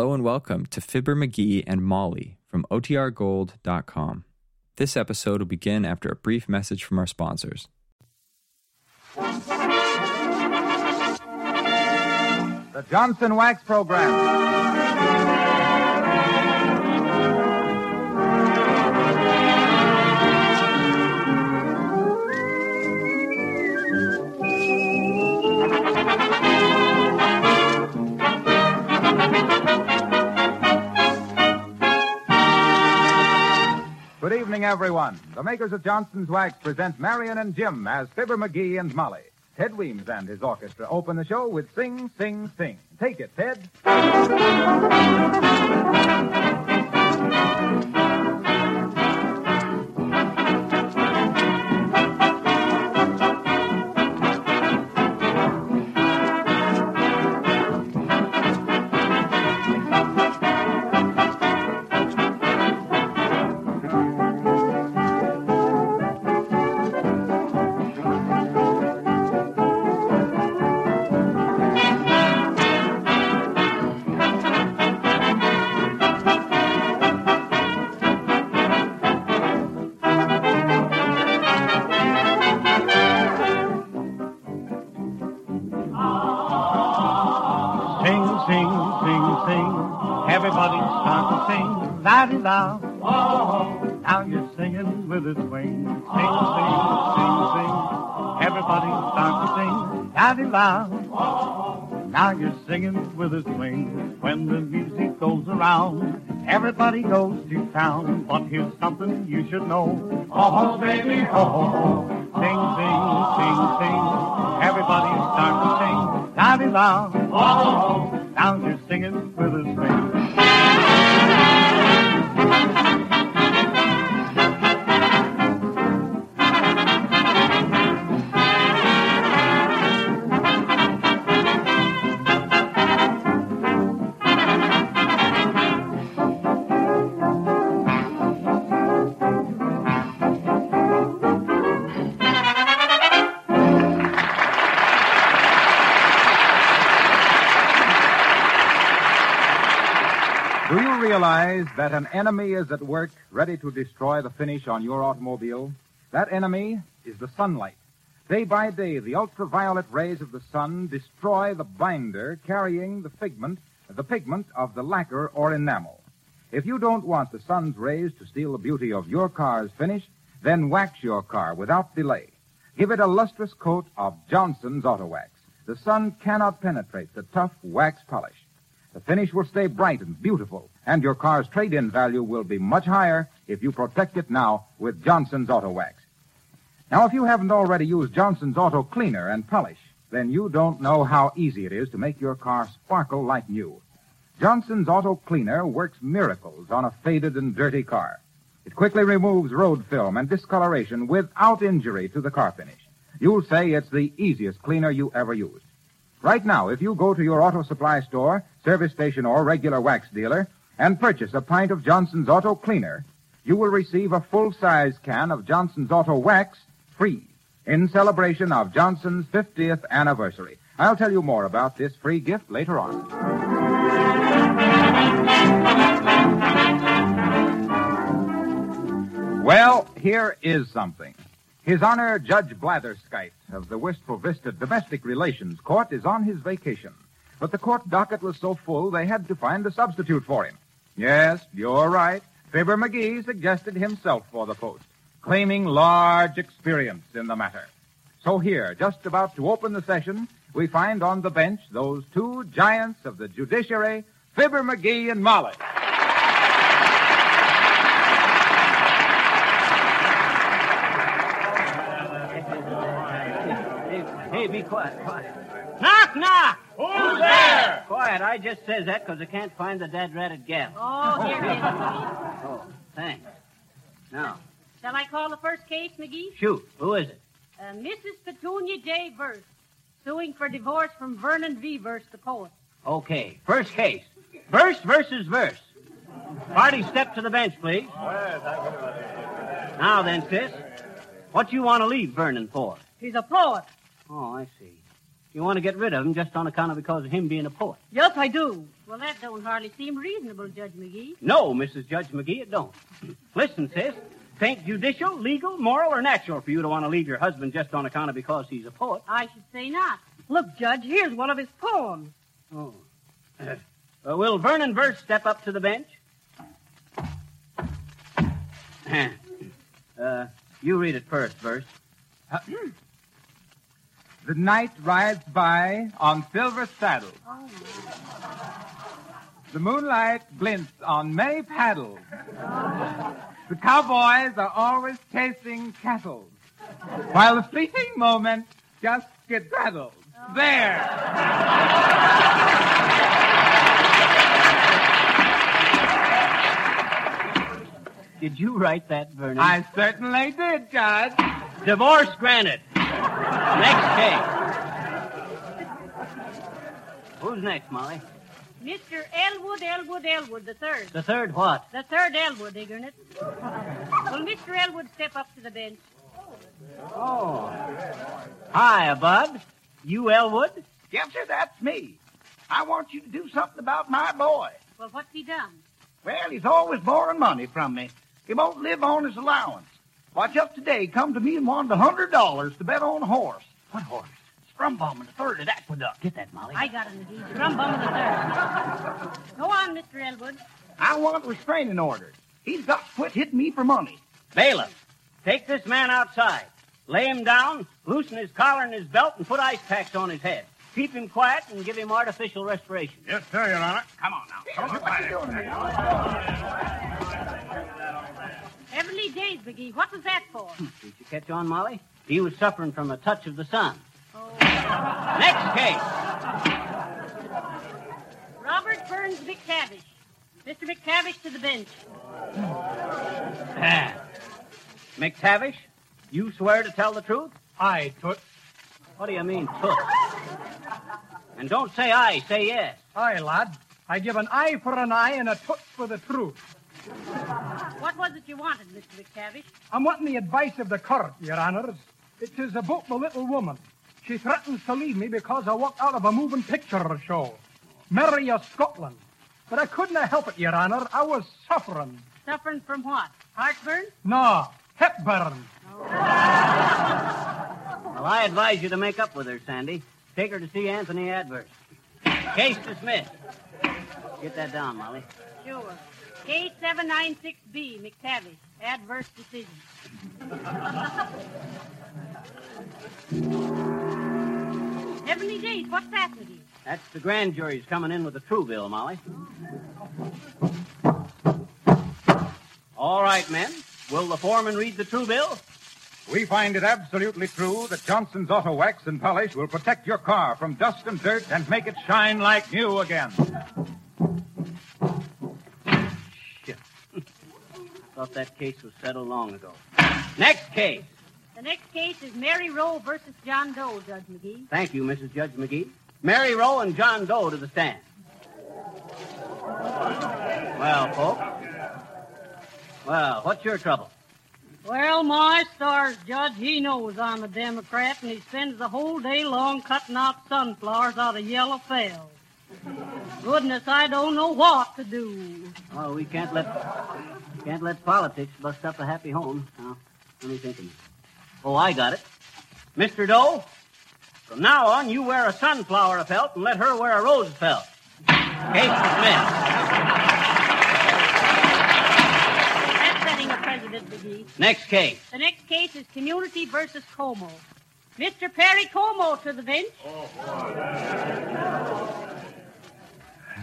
Hello and welcome to Fibber McGee and Molly from OTRGold.com. This episode will begin after a brief message from our sponsors. The Johnson Wax Program. Good evening, everyone. The makers of Johnson's Wax present Marion and Jim as Fibber McGee and Molly. Ted Weems and his orchestra open the show with Sing, Sing, Sing. Take it, Ted. Sing. Oh, now you're singing with a swing. Sing, sing, sing, sing. Everybody start to sing. La-di-da. Now you're singing with a swing. When the music goes around, everybody goes to town. But here's something you should know. Oh, baby, oh. Sing, sing, sing, sing. Everybody start to sing. La-di-da. Oh, now you're singing with a swing. That an enemy is at work ready to destroy the finish on your automobile? That enemy is the sunlight. Day by day, the ultraviolet rays of the sun destroy the binder carrying the pigment, the pigment of the lacquer or enamel. If you don't want the sun's rays to steal the beauty of your car's finish, then wax your car without delay. Give it a lustrous coat of Johnson's Auto Wax. The sun cannot penetrate the tough wax polish. The finish will stay bright and beautiful, and your car's trade-in value will be much higher if you protect it now with Johnson's Auto Wax. Now, if you haven't already used Johnson's Auto Cleaner and Polish, then you don't know how easy it is to make your car sparkle like new. Johnson's Auto Cleaner works miracles on a faded and dirty car. It quickly removes road film and discoloration without injury to the car finish. You'll say it's the easiest cleaner you ever used. Right now, if you go to your auto supply store, service station, or regular wax dealer and purchase a pint of Johnson's Auto Cleaner, you will receive a full-size can of Johnson's Auto Wax free in celebration of Johnson's 50th anniversary. I'll tell you more about this free gift later on. Well, here is something. His Honor Judge Blatherskite of the Wistful Vista Domestic Relations Court is on his vacation. But the court docket was so full they had to find a substitute for him. Yes, you're right. Fibber McGee suggested himself for the post, claiming large experience in the matter. So here, just about to open the session, we find on the bench those two giants of the judiciary, Fibber McGee and Molly. Hey, be quiet, quiet. Knock, knock! Who's there? Quiet, I just says that because I can't find the dad-ratted gal. Oh, here it is. Oh, thanks. Now, Shall I call the first case, McGee? shoot, who is it? Uh, Mrs. Petunia J. Verse, suing for divorce from Vernon V. Verse, the poet. Okay, first case. Verse versus verse. Party, step to the bench, please. Now then, sis, what do you want to leave Vernon for? He's a poet. Oh, I see. You want to get rid of him just on account of because of him being a poet. Yes, I do. Well, that don't hardly seem reasonable, Judge McGee. No, Mrs. Judge McGee, it don't. Listen, sis. Think judicial, legal, moral, or natural for you to want to leave your husband just on account of because he's a poet? I should say not. Look, Judge, here's one of his poems. Oh. Uh, uh, will Vernon Verse step up to the bench? uh, you read it first, Verse. The night rides by on silver saddles. The moonlight glints on many paddles. The cowboys are always chasing cattle, while the fleeting moment just get rattled. There. Did you write that, Vernon? I certainly did, Judge. Divorce granted. Next case. Who's next, Molly? Mr. Elwood, Elwood, Elwood, the third. The third what? The third Elwood, Ignorant. Will Mr. Elwood step up to the bench? Oh. Hi, Bud. You Elwood? Yes, sir, that's me. I want you to do something about my boy. Well, what's he done? Well, he's always borrowing money from me. He won't live on his allowance. Why, just today, come to me and wanted a hundred dollars to bet on a horse. What horse? Strumbum in the third at Aqueduct. Get that, Molly. I got him, McGee. Drum bum of the third. Go on, Mr. Elwood. I want restraining orders. He's got to quit hitting me for money. Bailiff, take this man outside. Lay him down, loosen his collar and his belt, and put ice packs on his head. Keep him quiet and give him artificial respiration. Yes, sir, Your Honor. Come on now. Come on, what you doing to me? Heavenly days, McGee. What was that for? Did you catch on, Molly? He was suffering from a touch of the sun. Oh. Next case. Robert Burns McTavish. Mr. McTavish to the bench. Ah. McTavish, you swear to tell the truth? I Toots. What do you mean, took? And don't say I, say yes. Aye, lad. I give an eye for an eye and a toots for the truth. What was it you wanted, Mr. McTavish? I'm wanting the advice of the court, Your Honors. It is about the little woman. She threatens to leave me because I walked out of a moving picture show. Mary of Scotland. But I couldn't help it, Your Honor. I was suffering. Suffering from what? Heartburn? No, hepburn. Well, I advise you to make up with her, Sandy. Take her to see Anthony Adverse. Case dismissed. Get that down, Molly. Sure. Case 796B, McTavish. Adverse decision. Heavenly days, what's that with you? That's the grand jury's coming in with the true bill, Molly. All right, men. Will the foreman read the true bill? We find it absolutely true that Johnson's Auto Wax and Polish will protect your car from dust and dirt and make it shine like new again. Thought that case was settled long ago. Next case. The next case is Mary Rowe versus John Doe, Judge McGee. Thank you, Mrs. Judge McGee. Mary Rowe and John Doe to the stand. Well, folks. Well, what's your trouble? Well, my stars, Judge, he knows I'm a Democrat, and he spends the whole day long cutting out sunflowers out of yellow fells. Goodness, I don't know what to do. Oh, we can't let can't let politics bust up a happy home. Now, let me think of it. Oh, I got it. Mr. Doe, from now on, you wear a sunflower felt and let her wear a rose felt. Case dismissed. That's setting a precedent, McGee. Next case. The next case is Community versus Como. Mr. Perry Como to the bench.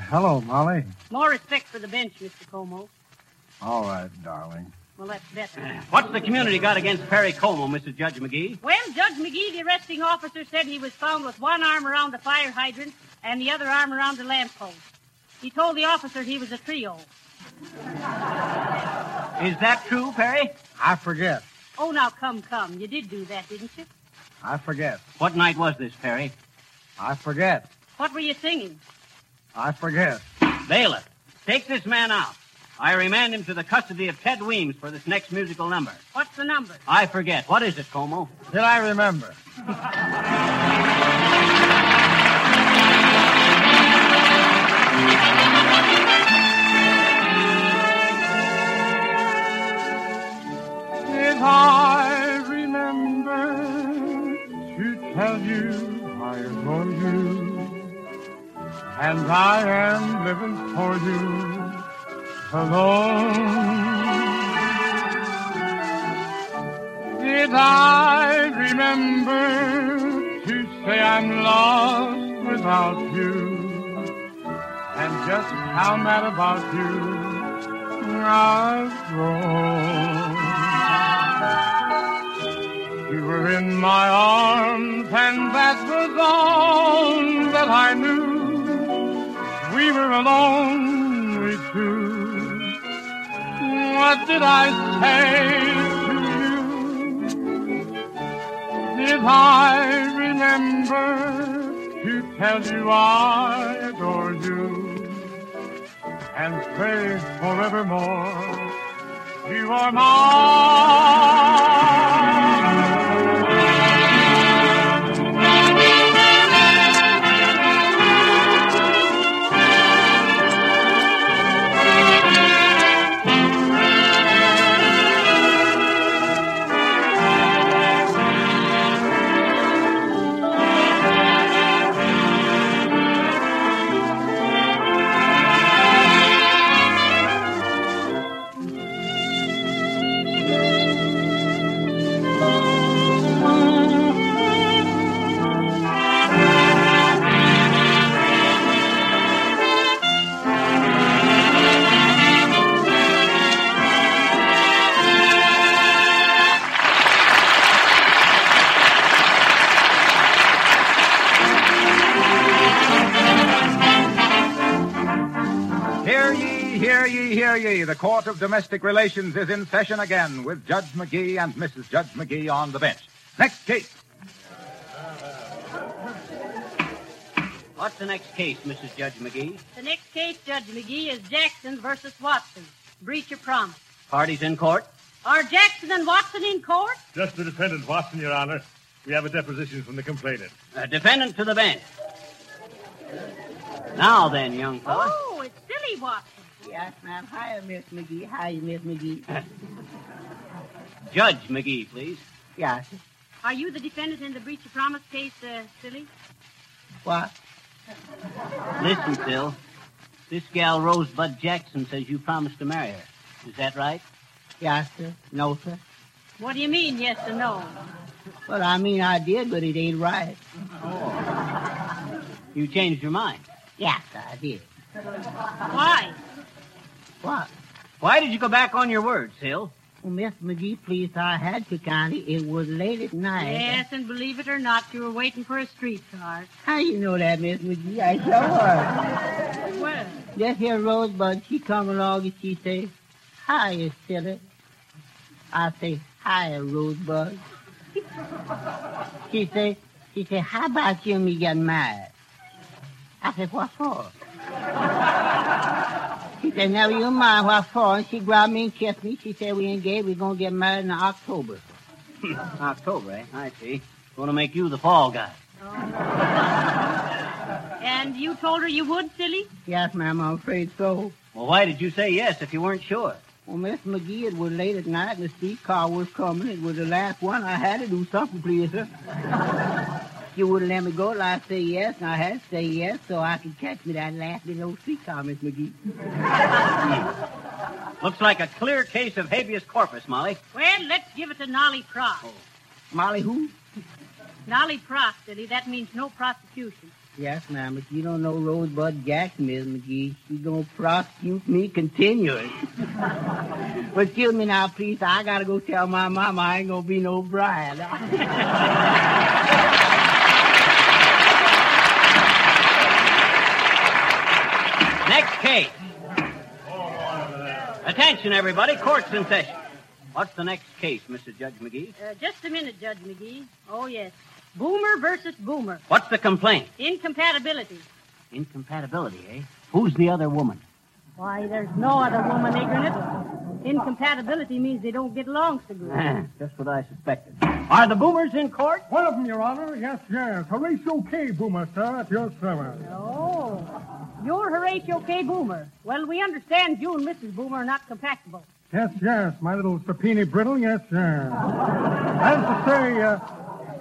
Hello, Molly. More respect for the bench, Mr. Como. All right, darling. Well, that's better. What's the community got against Perry Como, Mrs. Judge McGee? Well, Judge McGee, the arresting officer, said he was found with one arm around the fire hydrant and the other arm around the lamppost. He told the officer he was a trio. Is that true, Perry? I forget. Oh, now come, come. You did do that, didn't you? I forget. What night was this, Perry? I forget. What were you singing? I forget. Bailiff, take this man out. I remand him to the custody of Ted Weems for this next musical number. What's the number? I forget. What is it, Como? Did I remember? Did I remember to tell you I adore you? And I am living for you alone. Did I remember to say I'm lost without you? And just how mad about you I've grown. You were in my arms, and that was all that I knew. We were alone, What did I say to you? Did I remember to tell you I adore you and pray forevermore you are mine? Court of Domestic Relations is in session again with Judge McGee and Mrs. Judge McGee on the bench. Next case. What's the next case, Mrs. Judge McGee? The next case, Judge McGee, is Jackson versus Watson. Breach of promise. Parties in court? Are Jackson and Watson in court? Just the defendant, Watson, Your Honor. We have a deposition from the complainant. Uh, defendant to the bench. Now then, young fella. Oh, it's Silly Watson. Yes, ma'am. Hiya, Miss McGee. Hi, Miss McGee. Judge McGee, please. yes. Are you the defendant in the breach of promise case, uh, Silly? What? Listen, Phil. This gal Rosebud Jackson says you promised to marry her. Is that right? Yes, sir. No, sir. What do you mean, yes or no? Well, I mean, I did, but it ain't right. Oh. You changed your mind. Yes, I did. Why? What? Why did you go back on your word, Phil? Well, oh, Miss McGee, please, I had to, Connie. It was late at night. Yes, and believe it or not, you were waiting for a streetcar. How you know that, Miss McGee? I sure was. Well, Just here, Rosebud, she come along and she say, Hiya, silly. I say, Hiya, Rosebud. she say, she say, how about you and me getting married? I said, what for? She said, never you mind what for. And she grabbed me and kissed me. She said, we engaged. We're going to get married in October. October, eh? I see. Going to make you the fall guy. and you told her you would, Silly? Yes, ma'am, I'm afraid so. Well, why did you say yes if you weren't sure? Well, Miss McGee, it was late at night and the streetcar was coming. It was the last one. I had to do something, please, sir. she wouldn't let me go till I say yes, and I had to say yes so I could catch me that last little old streetcar, Miss McGee. Hmm. Looks like a clear case of habeas corpus, Molly. Well, let's give it to Nolly Pross. Oh. Molly, who? Nolly Pross, Silly. That means no prosecution. Yes, ma'am, but you don't know Rosebud Jackson, Miss McGee. She's gonna prosecute me continuous. but excuse me now, please. I gotta go tell my mama I ain't gonna be no bride. Next case. Attention, everybody. Court's in session. What's the next case, Mr. Judge McGee? Uh, just a minute, Judge McGee. Oh, yes. Boomer versus Boomer. What's the complaint? Incompatibility. Incompatibility, eh? Who's the other woman? Why, there's no other woman, ignorant. Incompatibility means they don't get along so good. Just what I suspected. Are the boomers in court? One of them, Your Honor. Yes, yes. Horatio K. Boomer, sir, at your service. Oh, you're Horatio K. Boomer. Well, we understand you and Mrs. Boomer are not compatible. Yes, yes. My little sapini brittle, yes, yes. As to say, uh,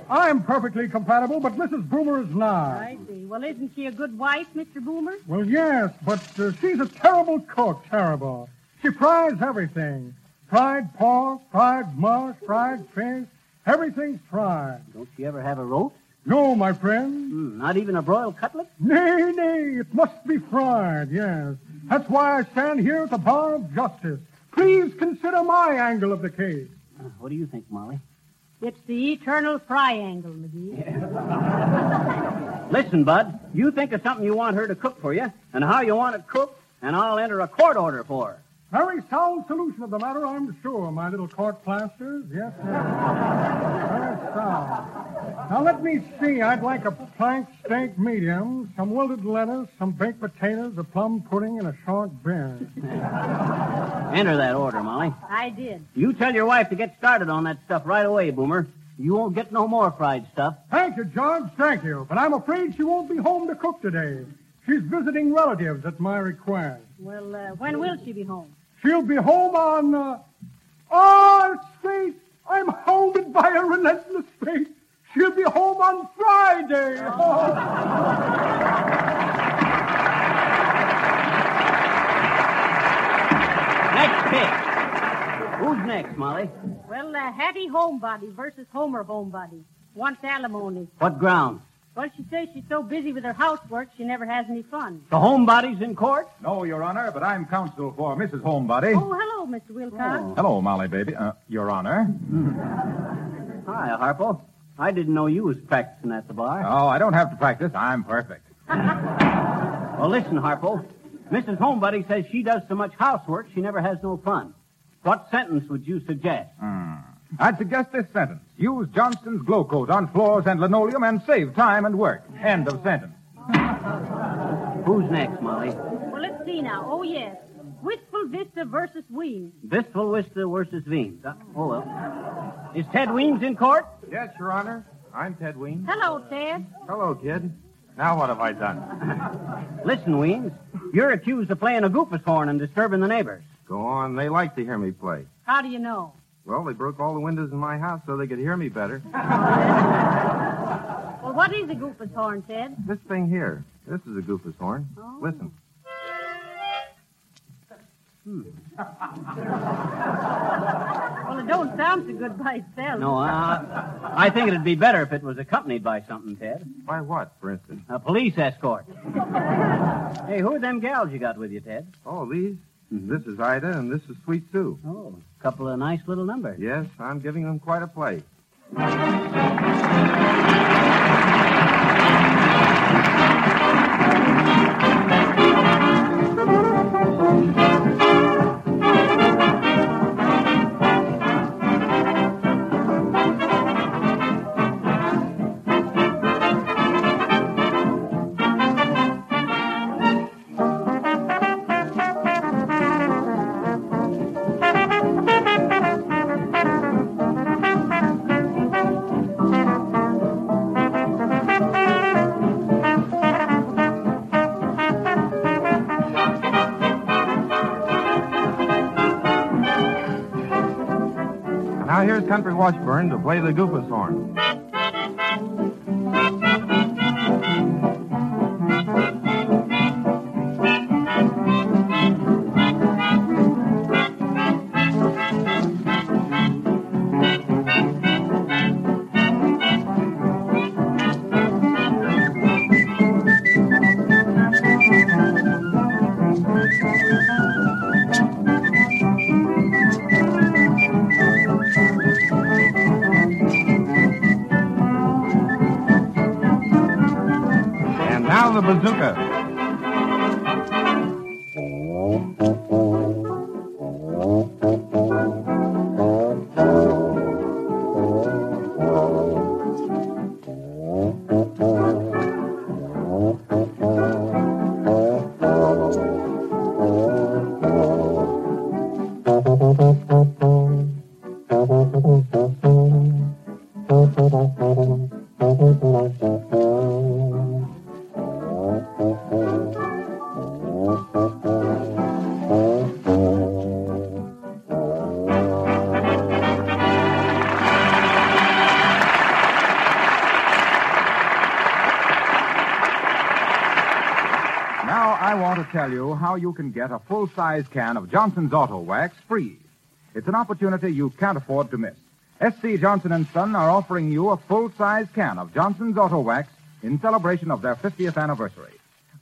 I'm perfectly compatible, but Mrs. Boomer is not. I see. Well, isn't she a good wife, Mr. Boomer? Well, yes, but uh, she's a terrible cook, terrible. She fries everything. Fried pork, fried mush, fried fish. Everything's fried. Don't you ever have a roast? No, my friend. Hmm, not even a broiled cutlet? Nay, nay, it must be fried, yes. That's why I stand here at the bar of justice. Please consider my angle of the case. Uh, what do you think, Molly? It's the eternal triangle, McGee. Listen, Bud, you think of something you want her to cook for you, and how you want it cooked, and I'll enter a court order for her. Very sound solution of the matter, I'm sure, my little court plasters. Yes, sir. Very sound. Now, let me see. I'd like a plank steak medium, some wilted lettuce, some baked potatoes, a plum pudding, and a short beer. Enter that order, Molly. I did. You tell your wife to get started on that stuff right away, Boomer. You won't get no more fried stuff. Thank you, George. Thank you. But I'm afraid she won't be home to cook today. She's visiting relatives at my request. Well, uh, when will she be home? She'll be home on. Uh... Oh, it's. I'm hounded by a relentless fate. She'll be home on Friday. Next pick. Who's next, Molly? Well, uh, Hattie Homebody versus Homer Homebody. Wants alimony. What ground? Well, she says she's so busy with her housework she never has any fun. The homebody's in court? No, Your Honor, but I'm counsel for Mrs. Homebody. Oh, hello, Mr. Wilcox. Hello, Molly, baby. Uh, Your Honor. Hi, Harpo. I didn't know you was practicing at the bar. Oh, I don't have to practice. I'm perfect. Well, listen, Harpo. Mrs. Homebody says she does so much housework she never has no fun. What sentence would you suggest? I'd suggest this sentence. Use Johnson's Glo-Coat on floors and linoleum and save time and work. End of sentence. Who's next, Molly? Well, let's see now. Oh, yes. Wistful Vista versus Weems. Wistful Vista versus Weems. Uh, oh, well. Is Ted Weems in court? Yes, Your Honor. I'm Ted Weems. Hello, Ted. Hello, kid. Now what have I done? Listen, Weems. You're accused of playing a goofus horn and disturbing the neighbors. Go on. They like to hear me play. How do you know? Well, they broke all the windows in my house so they could hear me better. Well, what is a goofus horn, Ted? This thing here. This is a goofus horn. Oh. Listen. Well, it don't sound so good by itself. No, uh, I think it'd be better if it was accompanied by something, Ted. By what, for instance? A police escort. hey, who are them gals you got with you, Ted? Oh, these? This is Ida, and this is Sweet Sue. Oh, a couple of nice little numbers. Yes, I'm giving them quite a play. Washburn to play the goofus horn. Bazooka. Get a full-size can of Johnson's Auto Wax free. It's an opportunity you can't afford to miss. S.C. Johnson & Son are offering you a full-size can of Johnson's Auto Wax in celebration of their 50th anniversary.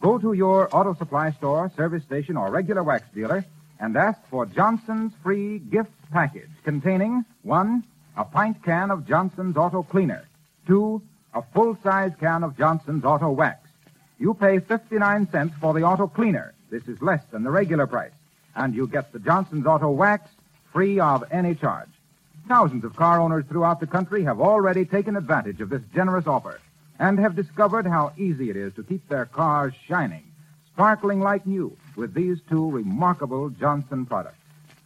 Go to your auto supply store, service station, or regular wax dealer and ask for Johnson's free gift package containing one, a pint can of Johnson's Auto Cleaner, two, a full-size can of Johnson's Auto Wax. You pay 59 cents for the auto cleaner. This is less than the regular price. And you get the Johnson's Auto Wax free of any charge. Thousands of car owners throughout the country have already taken advantage of this generous offer and have discovered how easy it is to keep their cars shining, sparkling like new with these two remarkable Johnson products.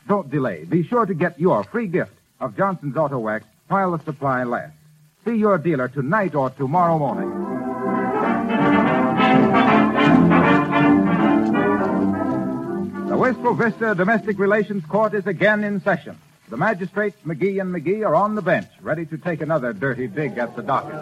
Don't delay. Be sure to get your free gift of Johnson's Auto Wax while the supply lasts. See your dealer tonight or tomorrow morning. Wistful Vista Domestic Relations Court is again in session. The magistrates, McGee and McGee, are on the bench, ready to take another dirty dig at the docket.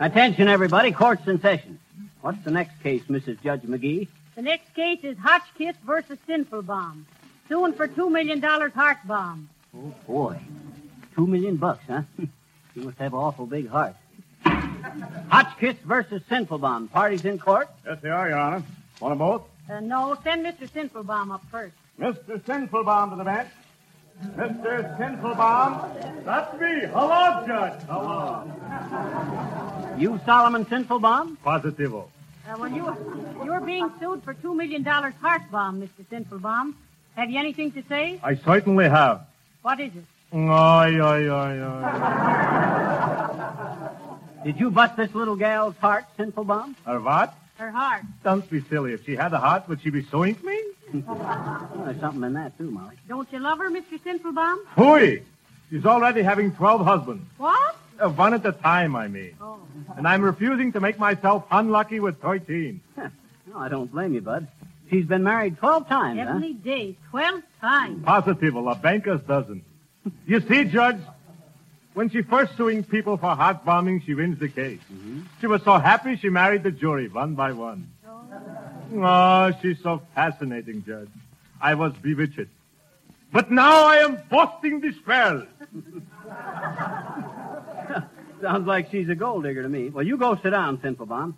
Attention, everybody. Court's in session. What's the next case, Mrs. Judge McGee? The next case is Hotchkiss versus Sinfulbaum. Suing for $2 million heart balm. Oh, boy. Two million bucks, huh? you must have an awful big heart. Hotchkiss versus Sinfulbaum. Parties in court? Yes, they are, Your Honor. Want them both? Uh, no, send Mr. Sinfulbaum up first. Mr. Sinfulbaum to the bench. Mr. Sinfulbaum. That's me. Hello, Judge. Hello. You Solomon Sinfulbaum? Positivo. Uh, well, you, you're being sued for $2 million heart balm, Mr. Sinfulbaum. Have you anything to say? I certainly have. What is it? Ay, ay, ay, ay. Did you bust this little gal's heart, Sinfulbaum? Her what? Her heart. Don't be silly. If she had a heart, would she be suing me? Well, there's something in that, too, Molly. Don't you love her, Mr. Sinfulbaum? Hooey! She's already having 12 husbands. What? Uh, one at a time, I mean. Oh. And I'm refusing to make myself unlucky with 13. No, I don't blame you, Bud. She's been married 12 times, huh? Heavenly days. Twelve times. Positivo, a banker's dozen. You see, Judge, when she first suing people for heart bombing, she wins the case. Mm-hmm. She was so happy she married the jury one by one. Oh, she's so fascinating, Judge. I was bewitched. But now I am busting the spell. Sounds like she's a gold digger to me. Well, you go sit down, Sinfulbaum.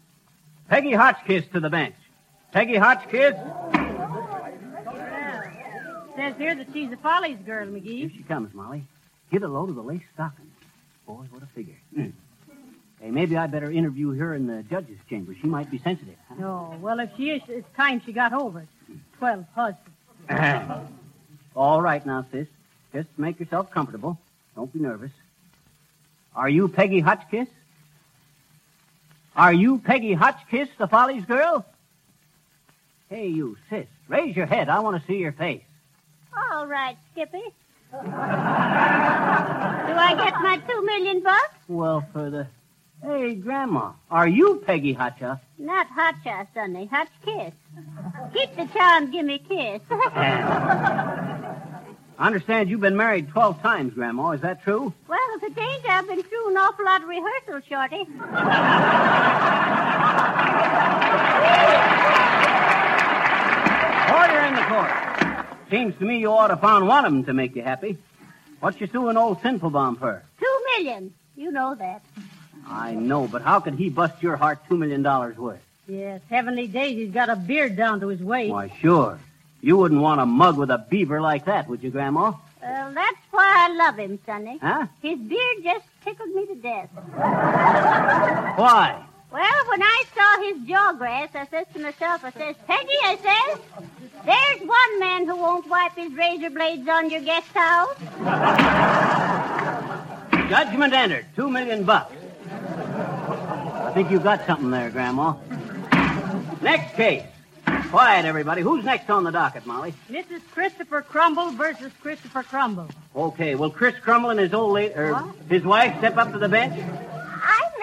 Peggy Hotchkiss to the bench. Peggy Hotchkiss. Says here that she's a Follies girl, Here McGee. she comes, Molly. Get a load of the lace stockings. Boy, what a figure. Hmm. hey, maybe I better interview her in the judge's chamber. She might be sensitive. huh? No, well, if she is, it's time she got over it. Twelve husbands. All right now, sis. Just make yourself comfortable. Don't be nervous. Are you Peggy Hotchkiss? Are you Peggy Hotchkiss, the Follies girl? Hey, you sis, raise your head. I want to see your face. All right, Skippy. Do I get my two million bucks? Well, for the... Hey, Grandma, are you Peggy Hotcha? Not hot cha, Sonny. Hot kiss. Keep the charm, give me kiss. I understand you've been married 12 times, Grandma. Is that true? well, it ain't, I've been through an awful lot of rehearsal, Shorty. Order in the court. Seems to me you ought to found one of them to make you happy. What you suing old Sinfulbaum for? Two million. You know that. I know, but how could he bust your heart $2 million worth? Yes, heavenly days, he's got a beard down to his waist. Why, sure. You wouldn't want a mug with a beaver like that, would you, Grandma? Well, that's why I love him, Sonny. Huh? His beard just tickled me to death. Why? Well, when I saw his jawgrass, I says to myself, I says, Peggy, I says, there's one man who won't wipe his razor blades on your guest house. Judgment entered. Two million bucks. I think you got something there, Grandma. Next case. Quiet, everybody. Who's next on the docket, Molly? Mrs. Christopher Crumble versus Christopher Crumble. Okay, will Chris Crumble and his old lady, or er, What? his wife step up to the bench?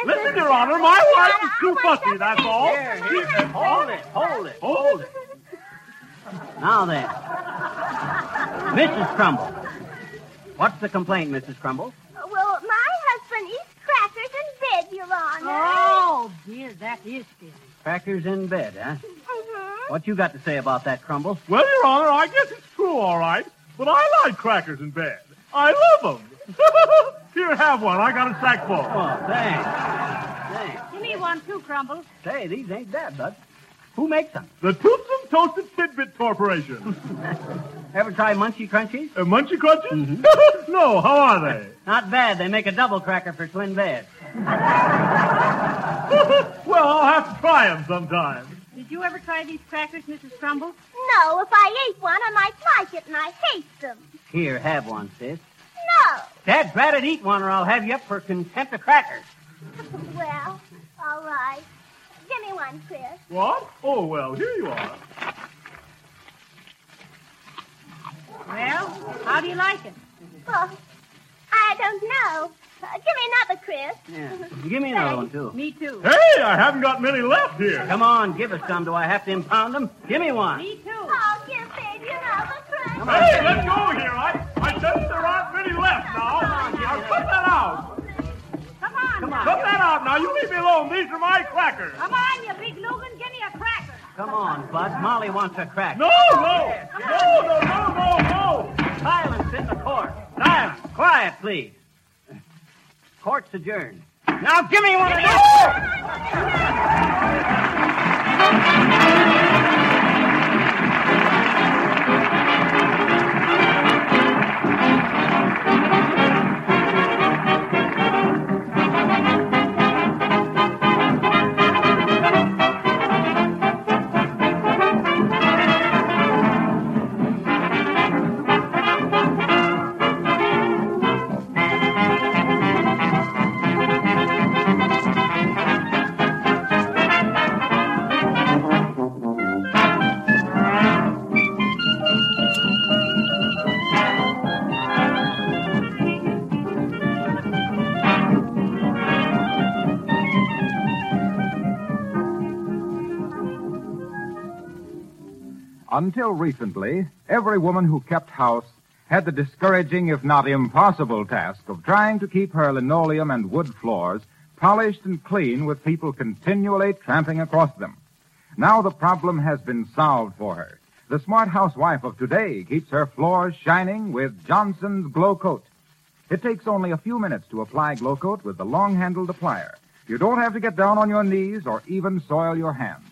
I'm Mrs. Listen, Your Honor, my wife is too I fussy, that's all. Here, here. Hold it, hold it, hold it. Now then. Mrs. Crumble. What's the complaint, Mrs. Crumble? Well, my husband eats crackers in bed, Your Honor. Oh, Oh, dear, that is scary. Crackers in bed, huh? Mm-hmm. What you got to say about that, Crumble? Well, Your Honor, I guess it's true, all right. But I like crackers in bed. I love them. Here, have one. I got a sack full. Oh, thanks. Thanks. Give me one, too, Crumbles. Say, these ain't bad, bud. Who makes them? The Toothsome Toasted Tidbit Corporation. Ever try Munchie Crunchies? Uh, Munchie Crunches? no, how are they? Not bad. They make a double cracker for twin beds. well, I'll have to try them sometime. Did you ever try these crackers, Mrs. Crumbles? No, if I ate one, I might like it, and I hate them. Here, have one, sis. No. Dad, drat it, eat one, or I'll have you up for contempt of crackers. Well, all right. Give me one, Chris. What? Oh, well, here you are. Well, how do you like it? Oh, I don't know. Uh, give me another, Chris. Yeah. Give me another one, too. Me too. Hey, I haven't got many left here. Come on, give us some. Do I have to impound them? Give me one. Me too. Oh, give me another, Chris. Come on. Hey, let go here. I, I said there aren't many left now. Now, cut that out. Come on, Come on. Cut that out now. You leave me alone. These are my crackers. Come on, you big Lugan. Give me a cracker. Come on, Bud. Molly wants a cracker. No, no, no, no, no, no, no. Silence in the court. Silence. Quiet, please. Court's adjourned. Now give me one of those. Until recently, every woman who kept house had the discouraging, if not impossible, task of trying to keep her linoleum and wood floors polished and clean with people continually tramping across them. Now the problem has been solved for her. The smart housewife of today keeps her floors shining with Johnson's Glo-Coat. It takes only a few minutes to apply Glo-Coat with the long-handled applier. You don't have to get down on your knees or even soil your hands.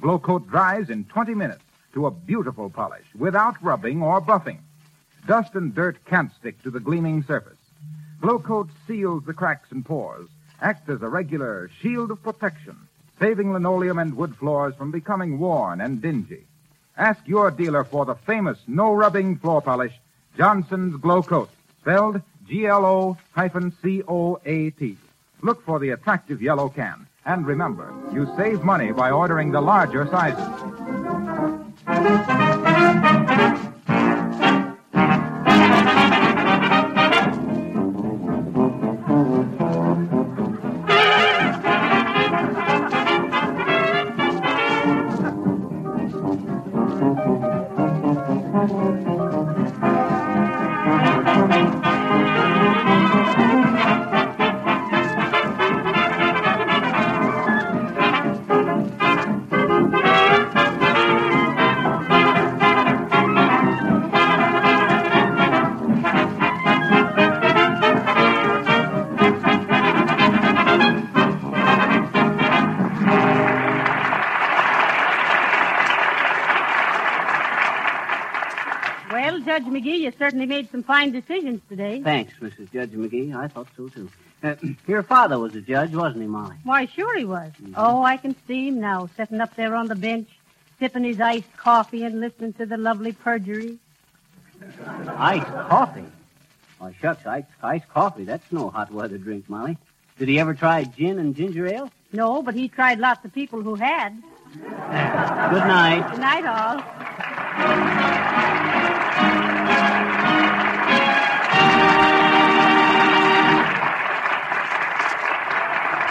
Glo-Coat dries in 20 minutes to a beautiful polish without rubbing or buffing. Dust and dirt can't stick to the gleaming surface. Glo-Coat seals the cracks and pores, acts as a regular shield of protection, saving linoleum and wood floors from becoming worn and dingy. Ask your dealer for the famous no-rubbing floor polish, Johnson's Glo-Coat, spelled G-L-O hyphen C-O-A-T. Look for the attractive yellow can. And remember, you save money by ordering the larger sizes. フフフフ。Judge McGee, you certainly made some fine decisions today. Thanks, Mrs. Judge McGee. I thought so, too. Uh, your father was a judge, wasn't he, Molly? Why, sure he was. Oh, I can see him now, sitting up there on the bench, sipping his iced coffee and listening to the lovely perjury. Iced coffee? Why, shucks, iced, iced coffee. That's no hot weather drink, Molly. Did he ever try gin and ginger ale? No, but he tried lots of people who had. Good night. Good night, all.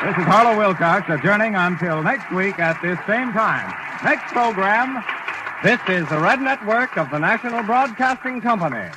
This is Harlow Wilcox adjourning until next week at this same time. Next program, This is the Red Network of the National Broadcasting Company.